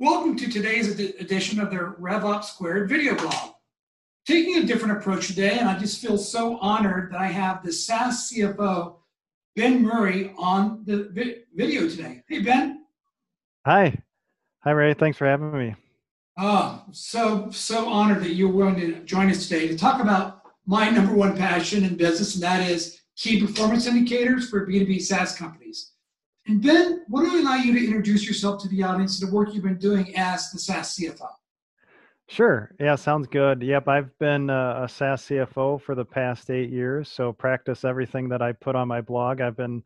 Welcome to today's edi- edition of the RevOps Squared video blog. Taking a different approach today, and I just feel so honored that I have the SaaS CFO, Ben Murray, on the vi- video today. Hey, Ben. Hi. Hi, Ray. Thanks for having me. Oh, so, so honored that you're willing to join us today to talk about my number one passion in business, and that is key performance indicators for B2B SaaS companies. And Ben, what do I allow you to introduce yourself to the audience and the work you've been doing as the SaaS CFO? Sure. Yeah, sounds good. Yep, I've been a, a SaaS CFO for the past eight years. So practice everything that I put on my blog. I've been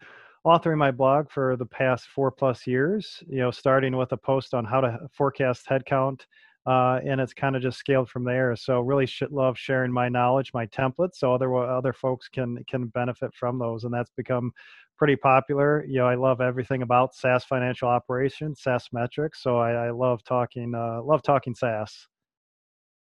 authoring my blog for the past four plus years. You know, starting with a post on how to forecast headcount, uh, and it's kind of just scaled from there. So really should love sharing my knowledge, my templates, so other other folks can can benefit from those, and that's become pretty popular. You know, I love everything about SaaS financial operations, SaaS metrics. So I, I love talking, uh, love talking SaaS.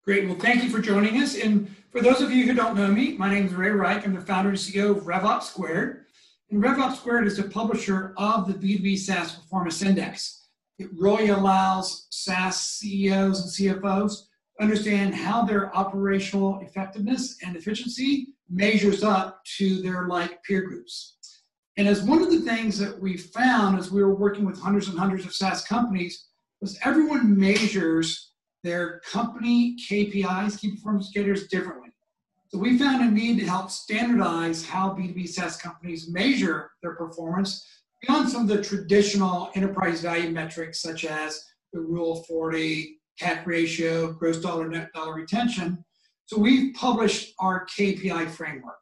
Great. Well, thank you for joining us. And for those of you who don't know me, my name is Ray Rike. I'm the founder and CEO of RevOps Squared. And RevOps Squared is a publisher of the B2B SaaS Performance Index. It really allows SaaS CEOs and CFOs understand how their operational effectiveness and efficiency measures up to their like peer groups. And as one of the things that we found as we were working with hundreds and hundreds of SaaS companies was everyone measures their company KPIs, key performance indicators, differently. So we found a need to help standardize how B2B SaaS companies measure their performance beyond some of the traditional enterprise value metrics such as the Rule of 40, CAC ratio, gross dollar net dollar retention. So we've published our KPI framework.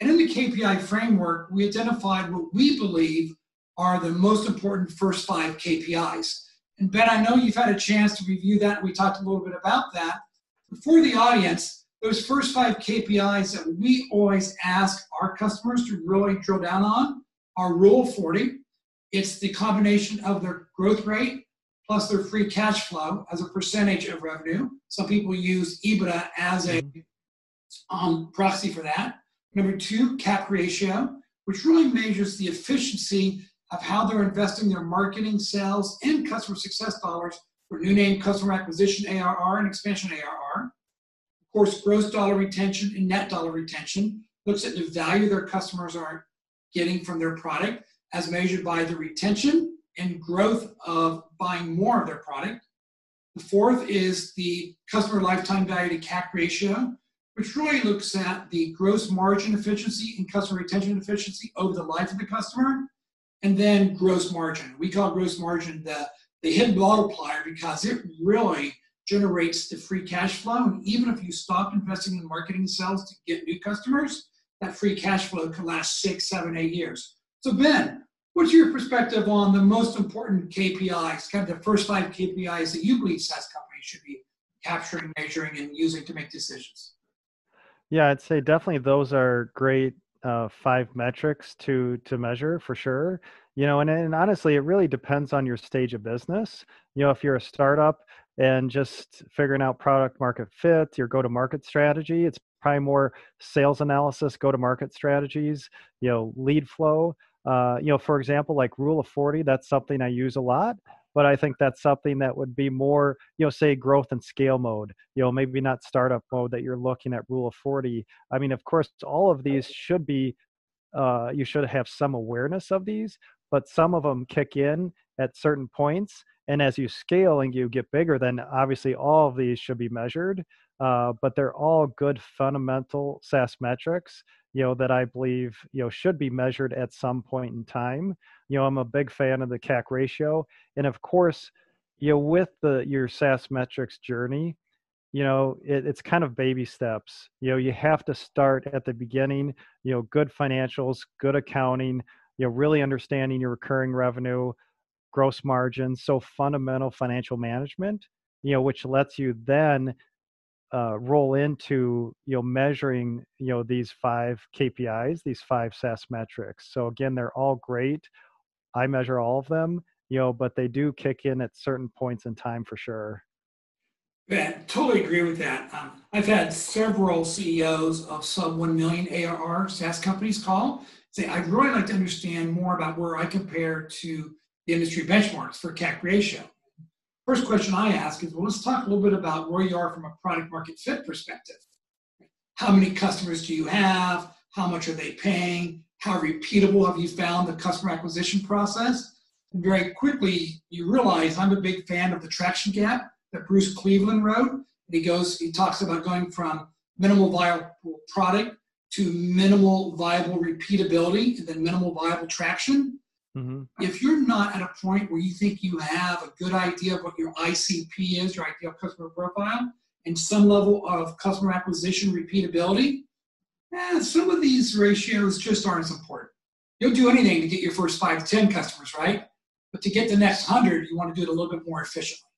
And in the KPI framework, we identified what we believe are the most important first five KPIs. And Ben, I know you've had a chance to review that. We talked a little bit about that. For the audience, those first five KPIs that we always ask our customers to really drill down on are Rule 40. It's the combination of their growth rate plus their free cash flow as a percentage of revenue. Some people use EBITDA as a um, proxy for that. Number two, CAC ratio, which really measures the efficiency of how they're investing their marketing, sales, and customer success dollars for new name customer acquisition ARR and expansion ARR. Of course, gross dollar retention and net dollar retention looks at the value their customers are getting from their product as measured by the retention and growth of buying more of their product. The fourth is the customer lifetime value to CAC ratio, which really looks at the gross margin efficiency and customer retention efficiency over the life of the customer, and then gross margin. We call gross margin the, the hidden multiplier because it really generates the free cash flow. And even if you stop investing in marketing sales to get new customers, that free cash flow can last six, seven, eight years. So, Ben, what's your perspective on the most important KPIs, kind of the first five KPIs that you believe SaaS companies should be capturing, measuring, and using to make decisions? Yeah, I'd say definitely those are great uh, five metrics to to measure for sure. You know, and, and honestly, it really depends on your stage of business. You know, if you're a startup and just figuring out product market fit, your go to market strategy, it's probably more sales analysis, go to market strategies, you know, lead flow. Uh, you know, for example, like Rule of 40, that's something I use a lot but I think that's something that would be more, you know, say growth and scale mode, you know, maybe not startup mode that you're looking at rule of 40. I mean, of course, all of these should be, uh, you should have some awareness of these, but some of them kick in at certain points. And as you scale and you get bigger, then obviously all of these should be measured. Uh, but they're all good fundamental SaaS metrics, you know, that I believe, you know, should be measured at some point in time. You know, I'm a big fan of the CAC ratio. And of course, you know, with the your SaaS metrics journey, you know, it, it's kind of baby steps. You know, you have to start at the beginning, you know, good financials, good accounting, you know, really understanding your recurring revenue, gross margins, so fundamental financial management, you know, which lets you then uh, roll into you know measuring you know these five KPIs, these five SaaS metrics. So again, they're all great. I measure all of them, you know, but they do kick in at certain points in time for sure. Yeah, totally agree with that. Um, I've had several CEOs of sub 1 million ARR SaaS companies call, say, I'd really like to understand more about where I compare to the industry benchmarks for CAC ratio. first question I ask is, well, let's talk a little bit about where you are from a product market fit perspective. How many customers do you have? How much are they paying? How repeatable have you found the customer acquisition process? And very quickly, you realize I'm a big fan of the traction gap that Bruce Cleveland wrote. He goes, he talks about going from minimal viable product to minimal viable repeatability and then minimal viable traction. Mm-hmm. If you're not at a point where you think you have a good idea of what your ICP is, your ideal customer profile, and some level of customer acquisition repeatability, eh, some of these ratios just aren't as important. You'll do anything to get your first five to 10 customers, right? But to get the next 100, you want to do it a little bit more efficiently.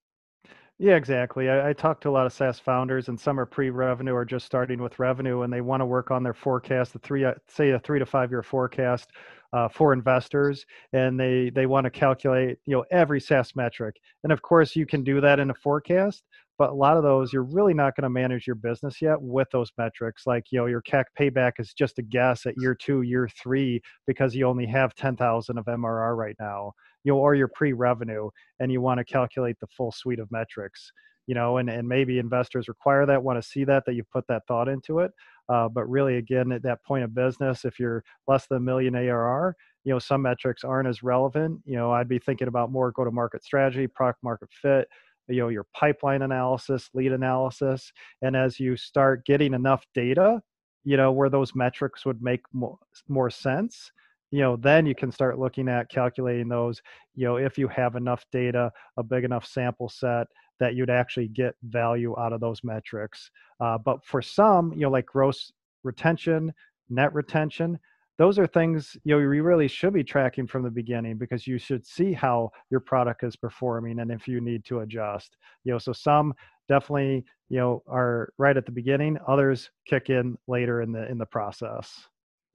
Yeah, exactly. I, I talk to a lot of SaaS founders, and some are pre-revenue or just starting with revenue, and they want to work on their forecast, the three, uh, say, a three to five-year forecast uh, for investors, and they they want to calculate, you know, every SaaS metric. And of course, you can do that in a forecast, but a lot of those you're really not going to manage your business yet with those metrics. Like, you know, your CAC payback is just a guess at year two, year three, because you only have ten thousand of MRR right now you know, or your pre-revenue, and you want to calculate the full suite of metrics, you know, and, and maybe investors require that, want to see that, that you put that thought into it. Uh, but really, again, at that point of business, if you're less than a million ARR, you know, some metrics aren't as relevant. You know, I'd be thinking about more go-to-market strategy, product market fit, you know, your pipeline analysis, lead analysis, and as you start getting enough data, you know, where those metrics would make more, more sense, you know then you can start looking at calculating those you know if you have enough data a big enough sample set that you'd actually get value out of those metrics. Uh, but for some you know like gross retention net retention those are things you know you really should be tracking from the beginning because you should see how your product is performing and if you need to adjust you know so some definitely you know are right at the beginning others kick in later in the in the process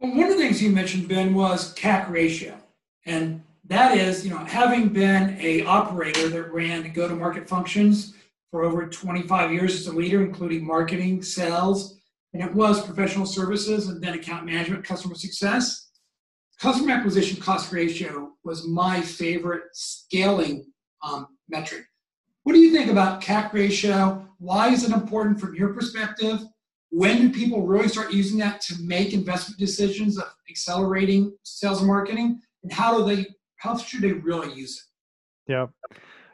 well, one of the things you mentioned, Ben, was CAC ratio. And that is, you know, having been a operator that ran go-to-market functions for over 25 years as a leader, including marketing, sales, and it was professional services and then account management, customer success. Customer acquisition cost ratio was my favorite scaling um, metric. What do you think about CAC ratio? Why is it important from your perspective? when do people really start using that to make investment decisions of accelerating sales and marketing and how do they how should they really use it yeah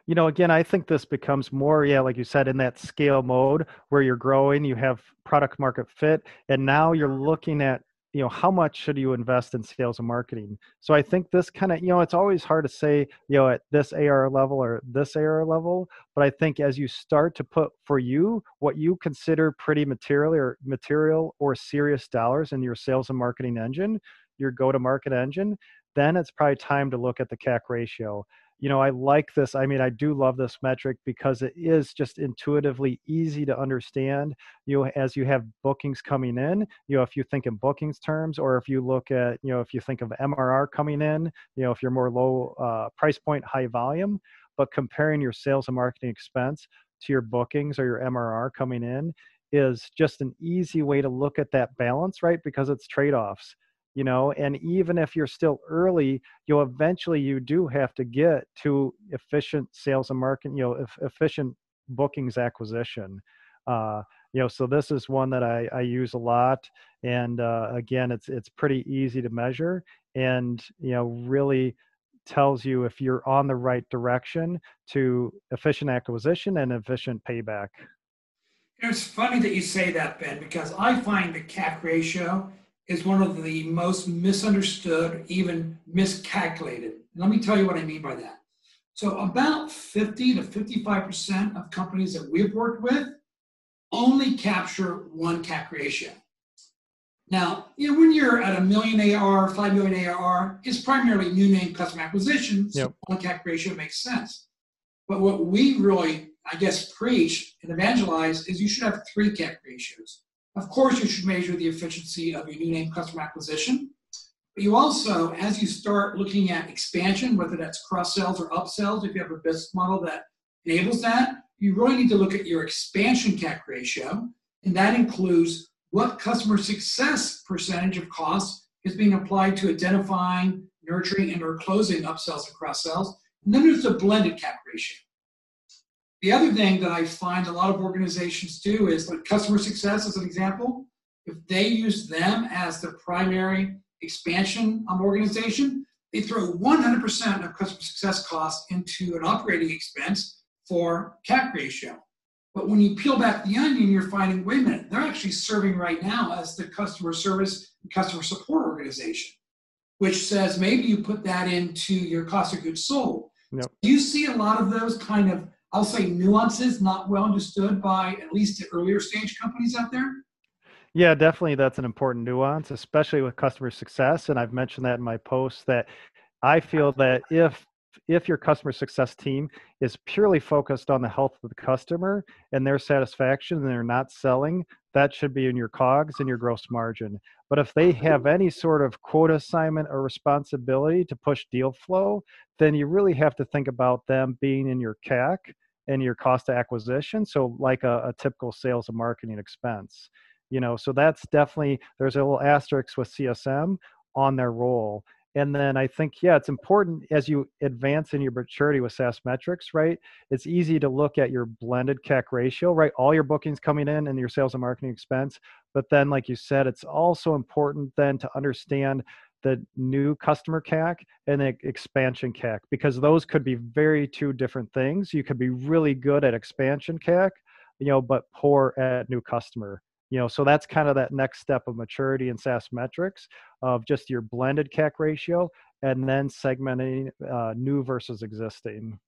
you know again i think this becomes more yeah like you said in that scale mode where you're growing you have product market fit and now you're looking at you know how much should you invest in sales and marketing? So i think this kind of you know it's always hard to say you know at this ar level or this ar level but i think as you start to put for you what you consider pretty material or material or serious dollars in your sales and marketing engine your go to market engine then it's probably time to look at the cac ratio you know, I like this. I mean, I do love this metric because it is just intuitively easy to understand. You know, as you have bookings coming in, you know, if you think in bookings terms, or if you look at, you know, if you think of MRR coming in, you know, if you're more low uh, price point, high volume, but comparing your sales and marketing expense to your bookings or your MRR coming in is just an easy way to look at that balance, right? Because it's trade offs you know and even if you're still early you'll eventually you do have to get to efficient sales and marketing you know efficient bookings acquisition. Uh, you know so this is one that i, I use a lot and uh, again it's it's pretty easy to measure and you know really tells you if you're on the right direction to efficient acquisition and efficient payback. It's funny that you say that ben because i find the cac ratio is one of the most misunderstood, even miscalculated. Let me tell you what I mean by that. So, about 50 to 55% of companies that we've worked with only capture one CAC ratio. Now, you know, when you're at a million AR, 5 million AR, it's primarily new name customer acquisition, so yep. one CAC ratio makes sense. But what we really, I guess, preach and evangelize is you should have three CAC ratios. Of course, you should measure the efficiency of your new name customer acquisition. But you also, as you start looking at expansion, whether that's cross sells or upsells, if you have a business model that enables that, you really need to look at your expansion CAC ratio. And that includes what customer success percentage of costs is being applied to identifying, nurturing, and or closing upsells and cross sells. And then there's the blended CAC ratio. The other thing that I find a lot of organizations do is like customer success, as an example, if they use them as their primary expansion um, organization, they throw 100% of customer success costs into an operating expense for CAC ratio. But when you peel back the onion, you're finding, wait a minute, they're actually serving right now as the customer service and customer support organization, which says maybe you put that into your cost of goods sold. Yep. Do you see a lot of those kind of, I'll say, nuances not well understood by at least the earlier stage companies out there? Yeah, definitely. That's an important nuance, especially with customer success. And I've mentioned that in my posts that I feel that if if your customer success team is purely focused on the health of the customer and their satisfaction and they're not selling, that should be in your COGS and your gross margin. But if they have any sort of quota assignment or responsibility to push deal flow, then you really have to think about them being in your CAC and your cost of acquisition. So, like a, a typical sales and marketing expense. You know, so that's definitely there's a little asterisk with CSM on their role and then I think, yeah, it's important as you advance in your maturity with SaaS metrics, right? It's easy to look at your blended CAC ratio, right? All your bookings coming in and your sales and marketing expense. But then, like you said, it's also important then to understand the new customer CAC and the expansion CAC because those could be very two different things. You could be really good at expansion CAC, you know, but poor at new customer you know so that's kind of that next step of maturity in saas metrics of just your blended cac ratio and then segmenting uh, new versus existing.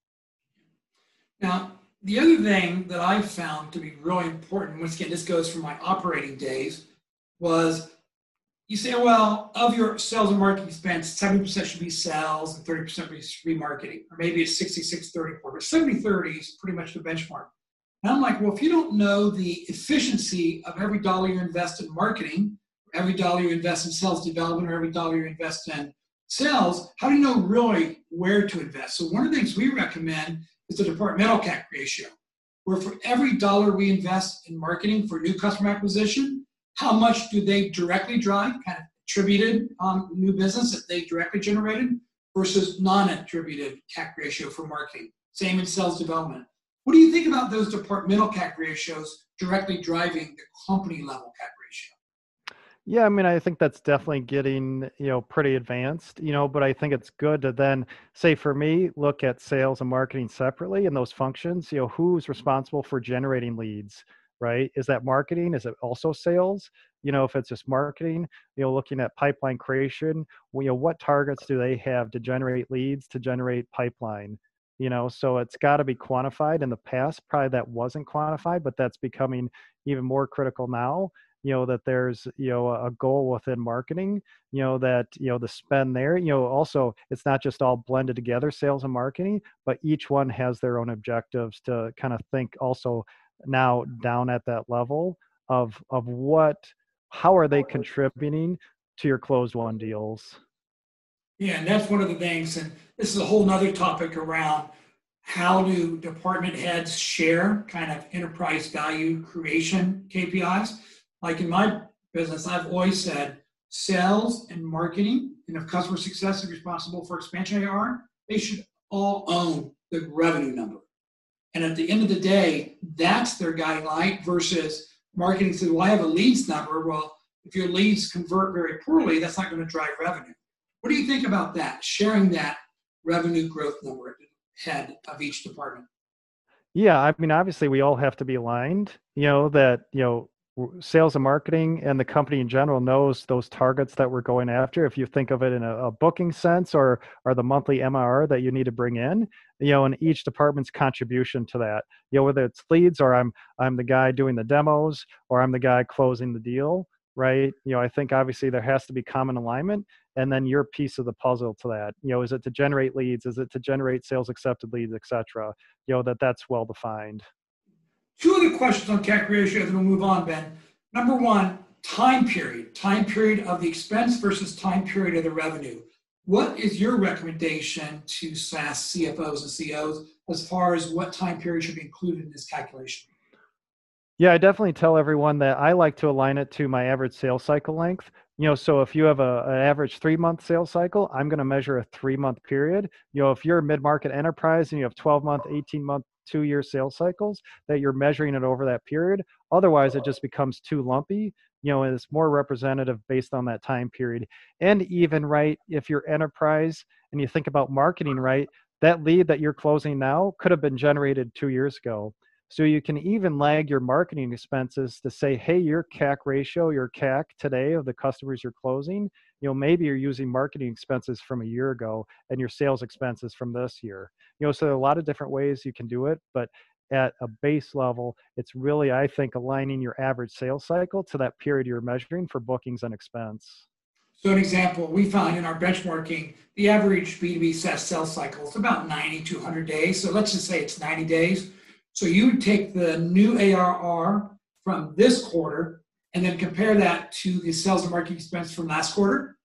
Now the other thing that i found to be really important once again this goes from my operating days was you say well of your sales and marketing spend 70% should be sales and 30% should be marketing or maybe it's 66 34 but 70 30 is pretty much the benchmark and I'm like, well, if you don't know the efficiency of every dollar you invest in marketing, every dollar you invest in sales development, or every dollar you invest in sales, how do you know really where to invest? So one of the things we recommend is the departmental CAC ratio, where for every dollar we invest in marketing for new customer acquisition, how much do they directly drive, kind of attributed um, new business that they directly generated versus non-attributed CAC ratio for marketing. Same in sales development. What do you think about those departmental CAC ratios directly driving the company level CAC ratio? Yeah, I mean, I think that's definitely getting, you know, pretty advanced, you know, but I think it's good to then say for me, look at sales and marketing separately and those functions, you know, who's responsible for generating leads, right? Is that marketing? Is it also sales? You know, if it's just marketing, you know, looking at pipeline creation, you know, what targets do they have to generate leads, to generate pipeline? You know so it's got to be quantified in the past probably that wasn't quantified but that's becoming even more critical now you know that there's you know a goal within marketing you know that you know the spend there you know also it's not just all blended together sales and marketing but each one has their own objectives to kind of think also now down at that level of of what how are they contributing to your closed won deals yeah, and that's one of the things, and this is a whole nother topic around how do department heads share kind of enterprise value creation KPIs. Like in my business, I've always said sales and marketing, and if customer success is responsible for expansion AR, they should all own the revenue number. And at the end of the day, that's their guiding light versus marketing said, well, I have a leads number. Well, if your leads convert very poorly, that's not going to drive revenue. What do you think about that? Sharing that revenue growth number at the head of each department. Yeah, I mean, obviously, we all have to be aligned. You know that you know sales and marketing and the company in general knows those targets that we're going after if you think of it in a, a, booking sense or or the monthly mr that you need to bring in you know and each department's contribution to that you know whether it's leads or i'm i'm the guy doing the demos or i'm the guy closing the deal right you know i think obviously there has to be common alignment and then your piece of the puzzle to that you know is it to generate leads? Is it to generate sales accepted leads etc you know that that's well defined. Two other questions on cac ratio then we'll move on ben. Number one time period time period of the expense versus time period of the revenue. What is your recommendation to SaaS CFOs and CEOs as far as what time period should be included in this calculation? Yeah, I definitely tell everyone that I like to align it to my average sales cycle length you know so if you have a, an average three month sales cycle i'm going to measure a three month period. You know if you're a mid-market enterprise and you have 12 month 18 month two year sales cycles that you're measuring it over that period otherwise it just becomes too lumpy. You know and it's more representative based on that time period. And even right if you're enterprise and you think about marketing right that lead that you're closing now could have been generated two years ago so you can even lag your marketing expenses to say, hey, your CAC ratio, your CAC today of the customers you're closing, you know, maybe you're using marketing expenses from a year ago and your sales expenses from this year. You know, so a lot of different ways you can do it, but at a base level, it's really, I think, aligning your average sales cycle to that period you're measuring for bookings and expense. So an example, we found in our benchmarking, the average B2B SaaS sales cycle is about 90 to 100 days. So let's just say it's 90 days so you take the new ARR from this quarter and then compare that to the sales and marketing expense from last quarter.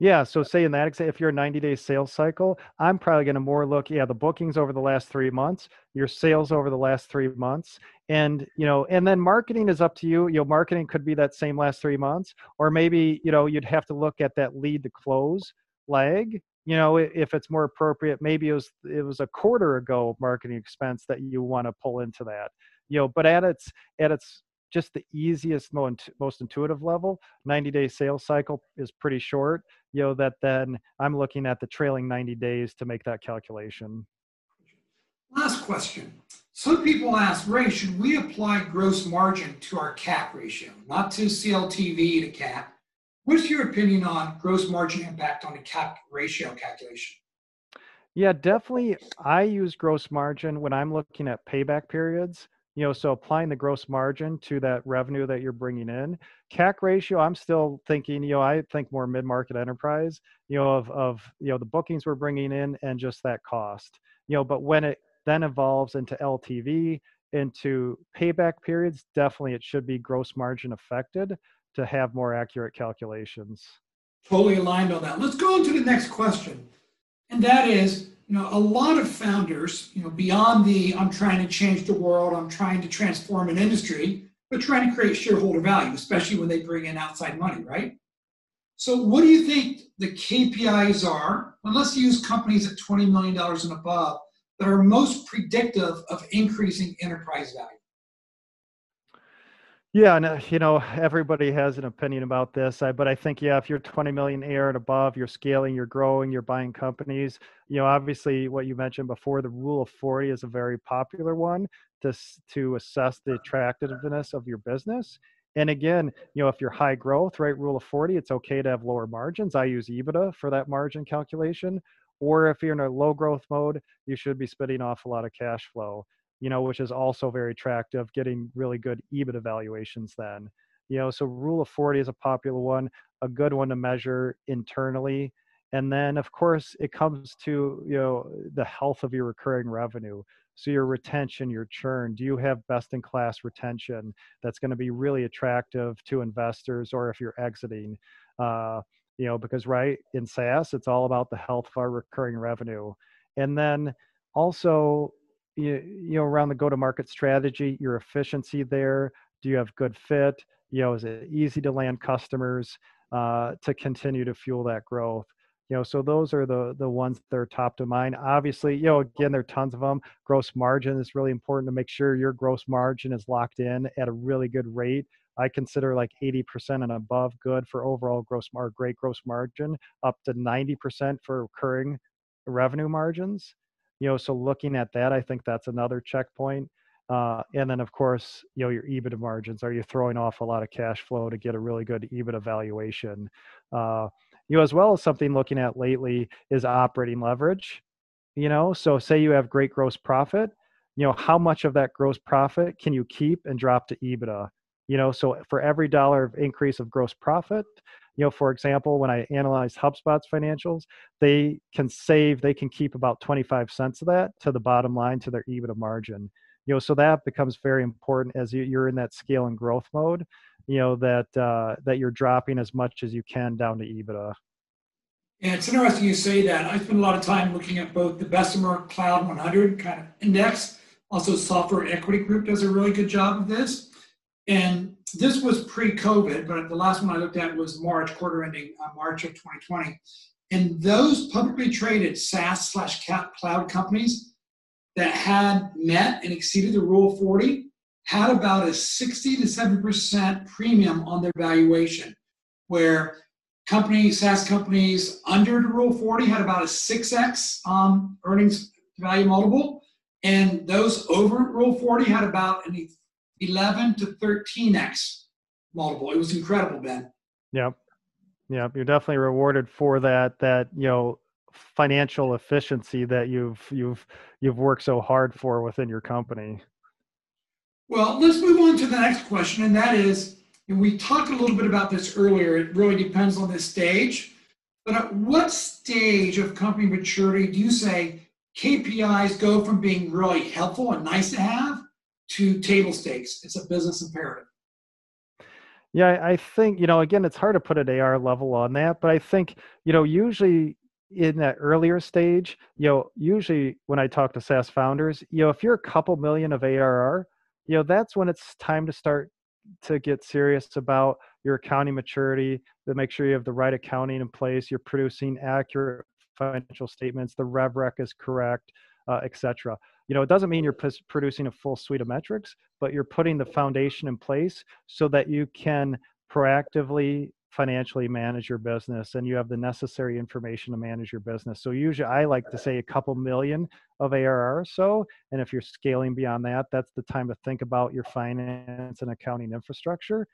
Yeah. So say in that if you're a 90 day sales cycle, I'm probably going to more look, yeah, the bookings over the last three months, your sales over the last three months. And, you know, and then marketing is up to you. You know, marketing could be that same last three months, or maybe, you know, you'd have to look at that lead to close lag you know if it's more appropriate maybe it was it was a quarter ago marketing expense that you want to pull into that you know but at its at its just the easiest most, intuitive level 90 day sales cycle is pretty short you know that then i'm looking at the trailing 90 days to make that calculation. Last question. Some people ask ray should we apply gross margin to our cac ratio not to cltv to cac What's your opinion on gross margin impact on the CAC ratio calculation? Yeah, definitely. I use gross margin when I'm looking at payback periods. You know, so applying the gross margin to that revenue that you're bringing in. CAC ratio, I'm still thinking, you know, I think more mid-market enterprise, you know, of, of, you know, the bookings we're bringing in and just that cost, you know, but when it then evolves into LTV, into payback periods, definitely it should be gross margin affected to have more accurate calculations. Totally aligned on that. Let's go on to the next question. And that is, you know, a lot of founders, you know, beyond the I'm trying to change the world, I'm trying to transform an industry, but trying to create shareholder value, especially when they bring in outside money, right? So, what do you think the KPIs are? And let's use companies at $20 million and above that are most predictive of increasing enterprise value. Yeah, and uh, you know everybody has an opinion about this, I, but I think yeah, if you're 20 million ARR and above, you're scaling, you're growing, you're buying companies. You know, obviously, what you mentioned before, the rule of 40 is a very popular one to to assess the attractiveness of your business. And again, you know, if you're high growth, right, rule of 40, it's okay to have lower margins. I use EBITDA for that margin calculation. Or if you're in a low growth mode, you should be spitting off a lot of cash flow you know, which is also very attractive, getting really good EBITDA valuations then. You know, so rule of 40 is a popular one, a good one to measure internally. And then of course it comes to, you know, the health of your recurring revenue. So your retention, your churn, do you have best in class retention that's going to be really attractive to investors or if you're exiting? Uh, you know, because right in SaaS, it's all about the health of our recurring revenue. And then also you, you know around the go to market strategy your efficiency there do you have good fit? You know is it easy to land customers uh, to continue to fuel that growth? You know so those are the the ones that are top to mind. Obviously you know again there are tons of them gross margin is really important to make sure your gross margin is locked in at a really good rate. I consider like 80% and above good for overall gross mar great gross margin up to 90% for recurring revenue margins you know so looking at that i think that's another checkpoint uh, and then of course you know your ebitda margins are you throwing off a lot of cash flow to get a really good ebitda evaluation uh, you know as well as something looking at lately is operating leverage you know so say you have great gross profit you know how much of that gross profit can you keep and drop to ebitda you know so for every dollar of increase of gross profit you know for example when i analyze hubspot's financials they can save they can keep about 25 cents of that to the bottom line to their ebitda margin you know so that becomes very important as you, are in that scale and growth mode you know that uh, that you're dropping as much as you can down to ebitda yeah, it's interesting you say that. I spend a lot of time looking at both the Bessemer Cloud 100 kind of index. Also, Software Equity Group does a really good job of this. And this was pre-COVID, but the last one I looked at was March, quarter ending uh, March of 2020. And those publicly traded SaaS slash cloud companies that had met and exceeded the Rule 40 had about a 60 to 70% premium on their valuation, where companies, SaaS companies under the Rule 40 had about a 6x um, earnings value multiple, and those over Rule 40 had about an 11 to 13x multiple. It was incredible, Ben. Yep. Yep. You're definitely rewarded for that, that, you know, financial efficiency that you've, you've, you've worked so hard for within your company. Well, let's move on to the next question. And that is, and we talked a little bit about this earlier. It really depends on the stage. But at what stage of company maturity do you say KPIs go from being really helpful and nice to have to table stakes. It's a business imperative. Yeah, I think, you know, again, it's hard to put an AR level on that, but I think, you know, usually in that earlier stage, you know, usually when I talk to SaaS founders, you know, if you're a couple million of ARR, you know, that's when it's time to start to get serious about your accounting maturity, to make sure you have the right accounting in place, you're producing accurate financial statements, the rev rec is correct, uh, etc. You know, it doesn't mean you're p- producing a full suite of metrics, but you're putting the foundation in place so that you can proactively financially manage your business and you have the necessary information to manage your business. So usually I like to say a couple million of ARR or so. And if you're scaling beyond that, that's the time to think about your finance and accounting infrastructure.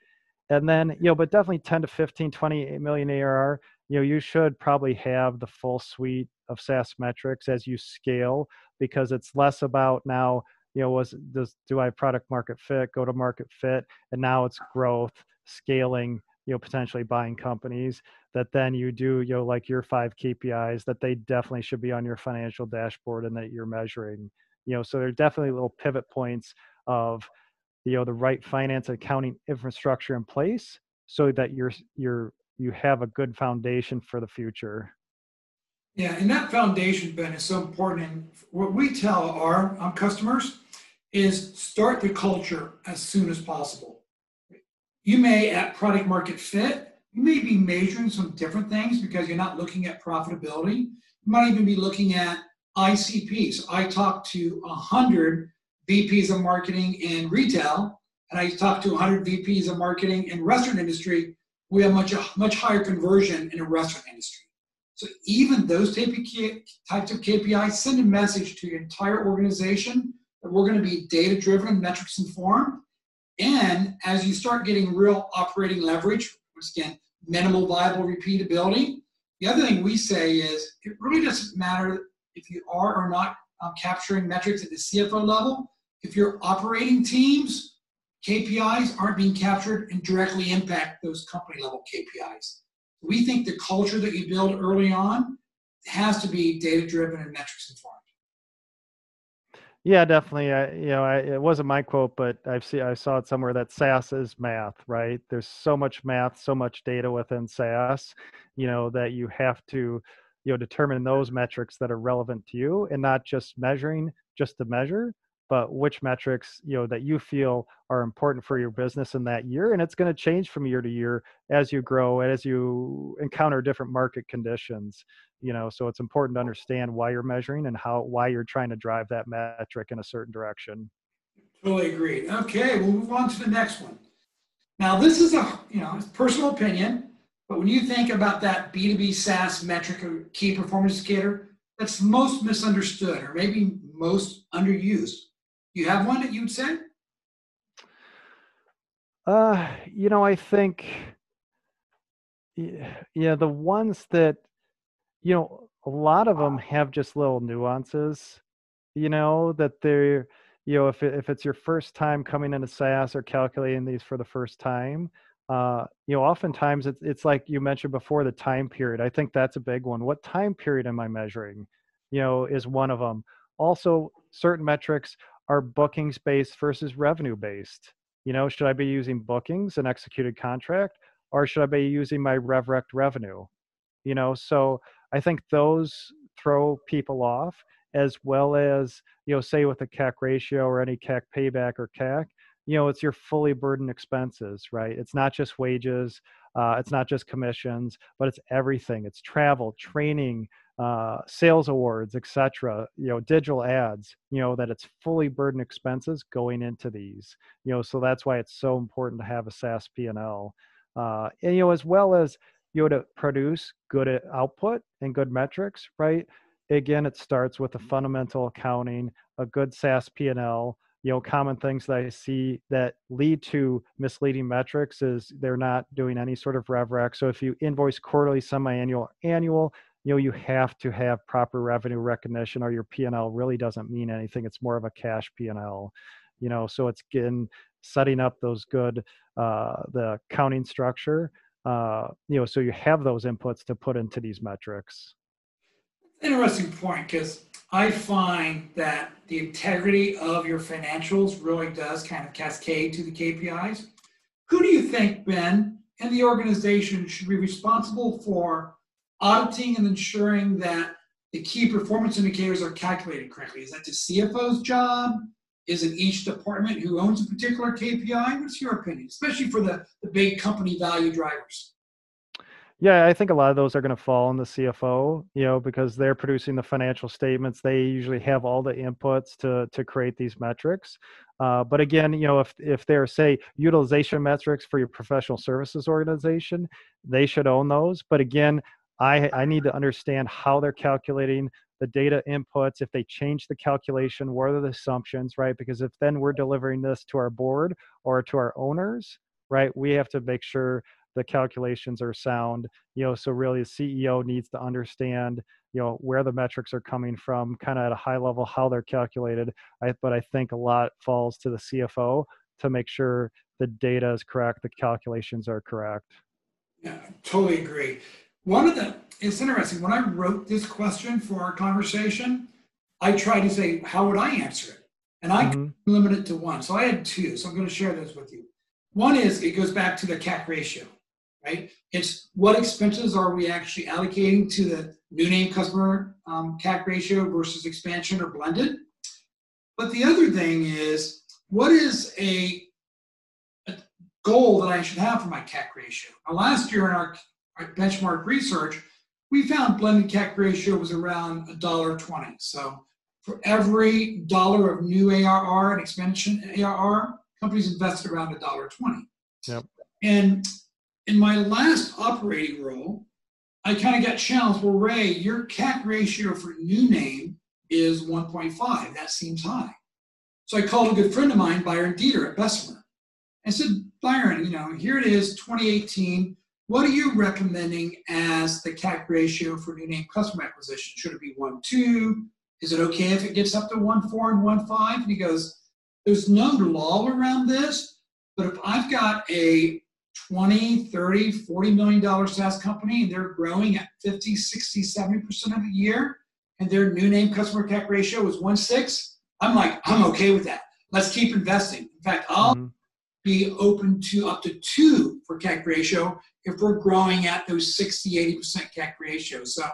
And then, you know, but definitely 10 to 15, 20 million ARR, you know you should probably have the full suite of SaaS metrics as you scale because it's less about now you know was does do I product market fit, go to market fit, and now it's growth, scaling, you know potentially buying companies that then you do you know like your five KPIs that they definitely should be on your financial dashboard and that you're measuring. You know so there are definitely little pivot points of you know the right finance accounting infrastructure in place so that you're you're you have a good foundation for the future. Yeah, and that foundation, Ben, is so important. And what we tell our um, customers is start the culture as soon as possible. You may, at product market fit, you may be measuring some different things because you're not looking at profitability. You might even be looking at ICPs. I talked to 100 VPs of marketing in retail, and I talked to 100 VPs of marketing in restaurant industry we have much much higher conversion in the restaurant industry. So even those types of KPIs send a message to your entire organization that we're going to be data driven and metrics informed. And as you start getting real operating leverage, which again, minimal viable repeatability, the other thing we say is it really doesn't matter if you are or not um, capturing metrics at the CFO level. If your operating teams KPIs aren't being captured and directly impact those company level KPIs. We think the culture that you build early on has to be data driven and metrics informed. Yeah, definitely. I, you know, I, it wasn't my quote, but I've seen I saw it somewhere that SaaS is math, right? There's so much math, so much data within SaaS, you know, that you have to, you know, determine those metrics that are relevant to you, and not just measuring just to measure, but which metrics you know that you feel are important for your business in that year and it's going to change from year to year as you grow and as you encounter different market conditions you know so it's important to understand why you're measuring and how why you're trying to drive that metric in a certain direction. Totally agreed. Okay we'll move on to the next one. Now this is a you know personal opinion but when you think about that b2b saas metric or key performance indicator that's most misunderstood or maybe most underused you have one that you'd say? Uh, you know, I think, yeah, the ones that, you know, a lot of them have just little nuances, you know, that they're, you know, if, it, if it's your first time coming into SaaS or calculating these for the first time, uh, you know, oftentimes it's, it's like you mentioned before the time period. I think that's a big one. What time period am I measuring? You know, is one of them. Also, certain metrics are bookings based versus revenue based? You know, should I be using bookings and executed contract or should I be using my RevRec revenue? You know, so I think those throw people off as well as, you know, say with the CAC ratio or any CAC payback or CAC, you know it's your fully burdened expenses right it's not just wages uh, it's not just commissions but it's everything it's travel training uh, sales awards etc you know digital ads you know that it's fully burdened expenses going into these you know so that's why it's so important to have a saas p&l uh, and you know as well as you know to produce good uh, output and good metrics right? Again it starts with a fundamental accounting a good saas p&l you know common things that i see that lead to misleading metrics is they're not doing any sort of rev rec so if you invoice quarterly semi-annual annual you know you have to have proper revenue recognition or your p&l really doesn't mean anything it's more of a cash p&l you know so it's getting setting up those good uh, the counting structure uh, you know so you have those inputs to put into these metrics interesting point because I find that the integrity of your financials really does kind of cascade to the KPIs. Who do you think, Ben, and the organization should be responsible for auditing and ensuring that the key performance indicators are calculated correctly? Is that the CFO's job? Is it each department who owns a particular KPI? What's your opinion, especially for the, the big company value drivers? Yeah, I think a lot of those are going to fall on the CFO, you know, because they're producing the financial statements. They usually have all the inputs to to create these metrics. Uh, but again, you know, if if they're say utilization metrics for your professional services organization, they should own those. But again, I I need to understand how they're calculating the data inputs. If they change the calculation, what are the assumptions, right? Because if then we're delivering this to our board or to our owners, right, we have to make sure the calculations are sound you know so really the ceo needs to understand you know where the metrics are coming from kind of at a high level how they're calculated I, but i think a lot falls to the cfo to make sure the data is correct the calculations are correct yeah totally agree one of the it's interesting when i wrote this question for our conversation i tried to say how would i answer it and i mm-hmm. limit it to one so i had two so i'm going to share those with you one is it goes back to the cac ratio right? It's what expenses are we actually allocating to the new name customer um, CAC ratio versus expansion or blended. But the other thing is, what is a, a goal that I should have for my CAC ratio? Now, last year in our benchmark research, we found blended CAC ratio was around $1.20. So for every dollar of new ARR and expansion ARR, companies invested around $1.20. Yep. And in my last operating role, I kind of got challenged. Well, Ray, your CAC ratio for new name is 1.5. That seems high. So I called a good friend of mine, Byron Deeter at Bessemer. I said, Byron, you know, here it is, 2018. What are you recommending as the CAC ratio for new name customer acquisition? Should it be one, two? Is it okay if it gets up to one, four, and 1.5? And he goes, there's no law around this, but if I've got a 20, 30, 40 million dollar SaaS company and they're growing at 50, 60, 70% of the year and their new name customer CAC ratio is one six, I'm like, I'm okay with that. Let's keep investing. In fact, I'll mm-hmm. Be open to up to two for CAC ratio if we're growing at those 60, 80% CAC ratios. So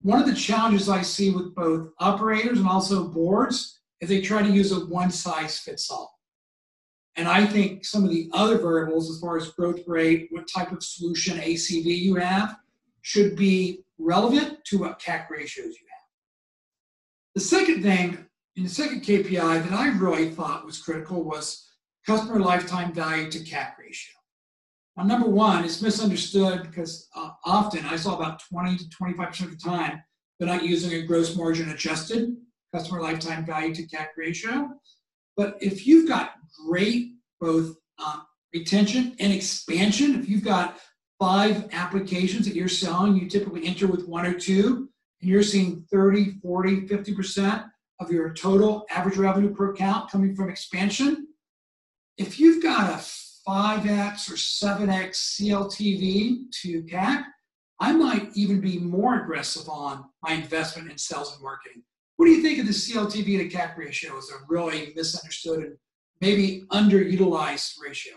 one of the challenges I see with both operators and also boards is they try to use a one size fits all. And I think some of the other variables, as far as growth rate, what type of solution ACV you have, should be relevant to what CAC ratios you have. The second thing, in the second KPI that I really thought was critical was customer lifetime value to CAC ratio. Now, number one, it's misunderstood because uh, often I saw about 20 to 25% of the time they're not using a gross margin adjusted customer lifetime value to CAC ratio. But if you've got great both um, retention and expansion, if you've got five applications that you're selling, you typically enter with one or two, and you're seeing 30, 40, 50% of your total average revenue per account coming from expansion. If you've got a 5x or 7x CLTV to CAC, I might even be more aggressive on my investment in sales and marketing. What do you think of the CLTV to CAC ratio as a really misunderstood and maybe underutilized ratio?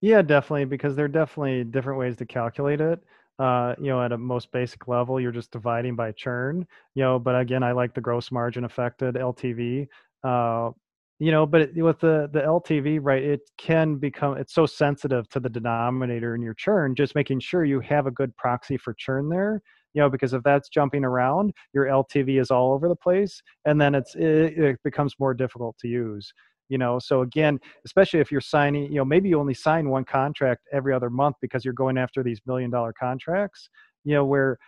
Yeah, definitely, because there are definitely different ways to calculate it. Uh, you know, at a most basic level, you're just dividing by churn. You know, but again, I like the gross margin affected LTV. Uh, you know but with the the ltv right it can become it's so sensitive to the denominator in your churn just making sure you have a good proxy for churn there you know because if that's jumping around your ltv is all over the place and then it's it, it becomes more difficult to use you know? So again especially if you're signing you know maybe you only sign one contract every other month because you're going after these million dollar contracts you know where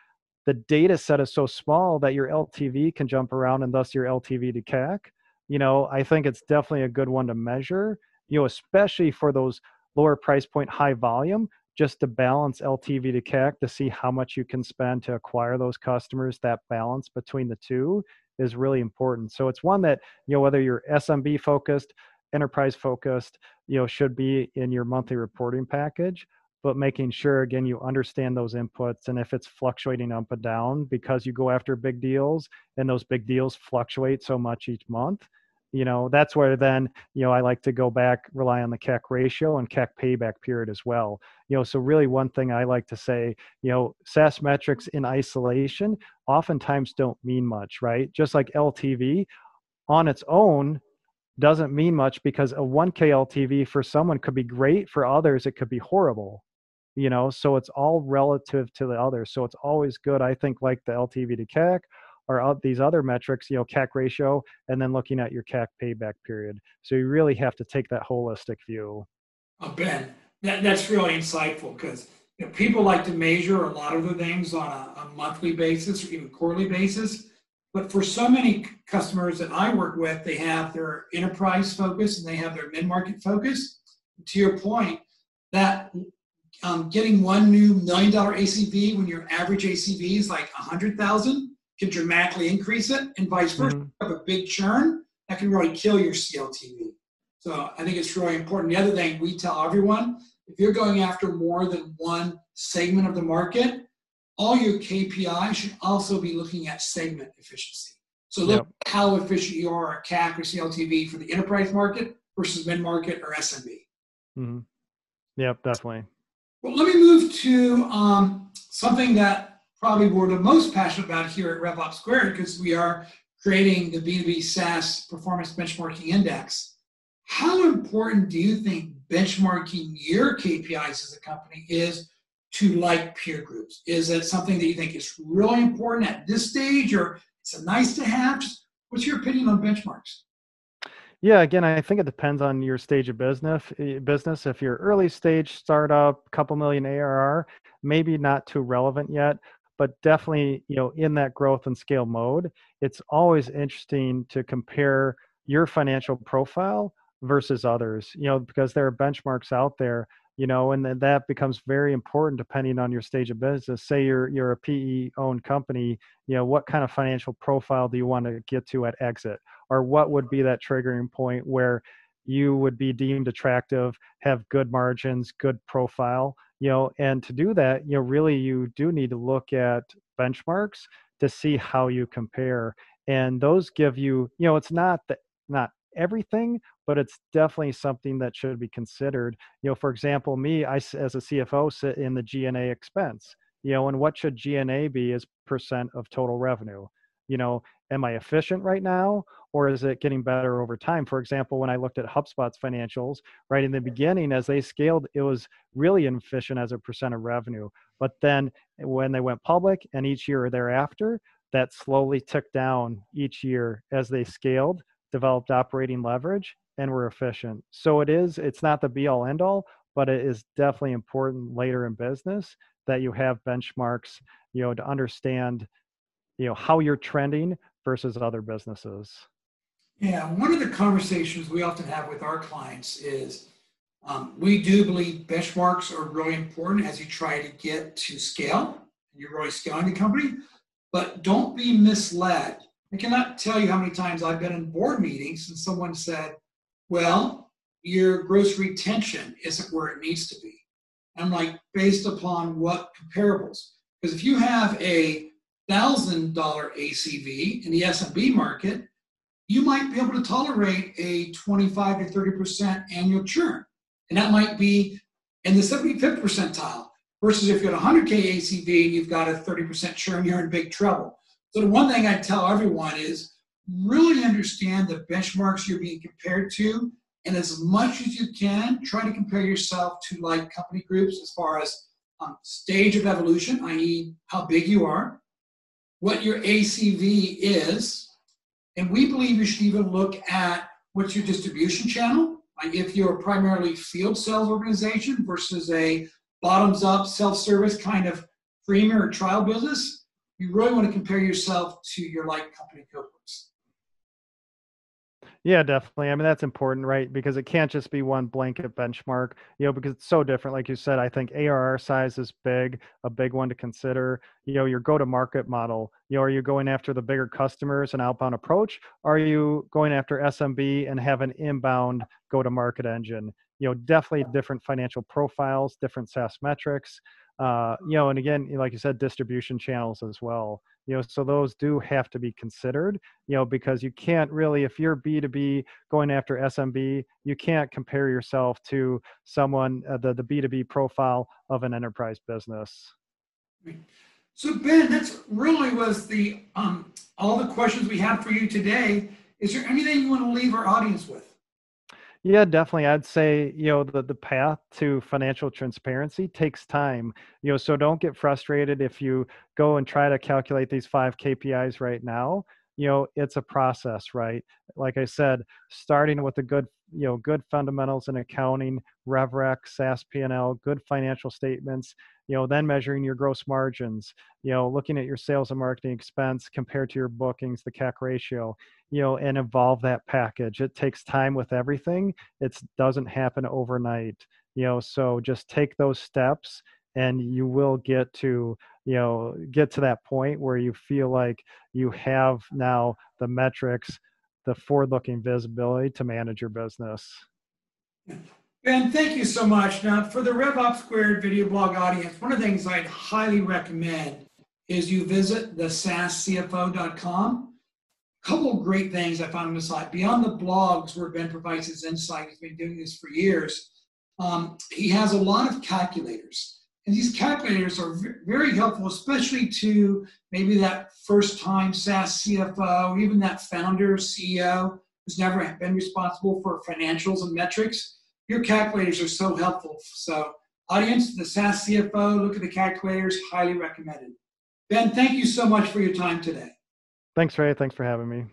the data set is so small that your ltv can jump around and thus your ltv to cac you know i think it's definitely a good one to measure you know especially for those lower price point high volume just to balance ltv to cac to see how much you can spend to acquire those customers that balance between the two is really important. So it's one that, you know, whether you're SMB focused, enterprise focused, you know, should be in your monthly reporting package, but making sure again you understand those inputs and if it's fluctuating up and down because you go after big deals and those big deals fluctuate so much each month, you know that's where then you know i like to go back rely on the cac ratio and cac payback period as well. You know so really one thing i like to say you know saas metrics in isolation oftentimes don't mean much right? Just like ltv on its own doesn't mean much because a 1k ltv for someone could be great for others it could be horrible you know? So it's all relative to the others so it's always good i think like the ltv to cac or these other metrics, you know, CAC ratio, and then looking at your CAC payback period. So you really have to take that holistic view. Oh, ben, that, that's really insightful because you know, people like to measure a lot of the things on a, a monthly basis or even quarterly basis. But for so many customers that I work with, they have their enterprise focus and they have their mid-market focus. To your point, that um, getting one new million dollar ACV when your average ACV is like a hundred thousand can dramatically increase it, and vice versa. Mm-hmm. you have a big churn, that can really kill your CLTV. So I think it's really important. The other thing we tell everyone if you're going after more than one segment of the market, all your KPI should also be looking at segment efficiency. So look yep. how efficient you are at CAC or CLTV for the enterprise market versus mid market or SMB. Mm-hmm. Yep, definitely. Well, let me move to um, something that probably we're the most passionate about here at RevOps Squared because we are creating the B2B SaaS Performance Benchmarking Index. How important do you think benchmarking your KPIs as a company is to like peer groups? Is it something that you think is really important at this stage or it's a nice to have? Just what's your opinion on benchmarks? Yeah, again, I think it depends on your stage of business. Eh, business, if you're early stage startup, couple million ARR, maybe not too relevant yet but definitely you know in that growth and scale mode it's always interesting to compare your financial profile versus others you know because there are benchmarks out there you know and that becomes very important depending on your stage of business. Say you're you're a pe owned company you know what kind of financial profile do you want to get to at exit? Or what would be that triggering point where you would be deemed attractive have good margins good profile you know and to do that you know really you do need to look at benchmarks to see how you compare and those give you you know it's not that not everything but it's definitely something that should be considered. You know for example me i as a cfo sit in the g&a expense you know and what should g&a be as percent of total revenue? You know am i efficient right now or is it getting better over time? For example when i looked at hubspot's financials right in the beginning as they scaled it was really inefficient as a percent of revenue. But then eh, when they went public and each year thereafter that slowly ticked down each year as they scaled developed operating leverage and were efficient. So it is it's not the be all end all but it is definitely important later in business that you have benchmarks you know to understand you know how you're trending versus other businesses? Yeah one of the conversations we often have with our clients is um, we do believe benchmarks are really important as you try to get to scale you're really scaling the company but don't be misled. I cannot tell you how many times i've been in board meetings and someone said well your gross retention isn't where it needs to be. I'm like based upon what comparables? Because if you have a $1,000 ACV in the SMB market, you might be able to tolerate a 25 to 30% annual churn. And that might be in the 75th percentile versus if you have 100K ACV and you've got a 30% churn, you're in big trouble. So the one thing I tell everyone is really understand the benchmarks you're being compared to. And as much as you can, try to compare yourself to like company groups as far as um, stage of evolution, i.e., how big you are, what your ACV is, and we believe you should even look at what's your distribution channel. Like if you're a primarily field sales organization versus a bottoms up self service kind of freemium or trial business, you really want to compare yourself to your like company cohorts. Yeah, definitely. I mean, that's important, right? Because it can't just be one blanket benchmark, you know, because it's so different. Like you said, I think ARR size is big, a big one to consider. You know, your go to market model, you know, are you going after the bigger customers and outbound approach? Are you going after SMB and have an inbound go to market engine? You know, definitely different financial profiles, different SaaS metrics. Uh, you know, and again, like you said, distribution channels as well you know so those do have to be considered you know because you can't really if you're b2b going after smb you can't compare yourself to someone uh, the, the b2b profile of an enterprise business. So ben that's really was the um, all the questions we have for you today. Is there anything you want to leave our audience with yeah, definitely. I'd say, you know, the, the path to financial transparency takes time, you know, so don't get frustrated if you go and try to calculate these five KPIs right now. You know, it's a process, right? Like I said, starting with the good, you know, good fundamentals in accounting, RevRec, SaaS P&L, good financial statements, you know, then measuring your gross margins, you know, looking at your sales and marketing expense compared to your bookings, the CAC ratio you know and evolve that package it takes time with everything it doesn't happen overnight you know so just take those steps and you will get to you know get to that point where you feel like you have now the metrics the forward looking visibility to manage your business ben thank you so much now for the revops squared video blog audience one of the things i'd highly recommend is you visit the A couple of great things I found on the site. Beyond the blogs where Ben provides his insight, he's been doing this for years. Um, he has a lot of calculators. And these calculators are very helpful, especially to maybe that first time SaaS CFO, or even that founder, CEO who's never been responsible for financials and metrics. Your calculators are so helpful. So, audience, the SaaS CFO, look at the calculators, highly recommended. Ben, thank you so much for your time today. Thanks, Ray. Thanks for having me.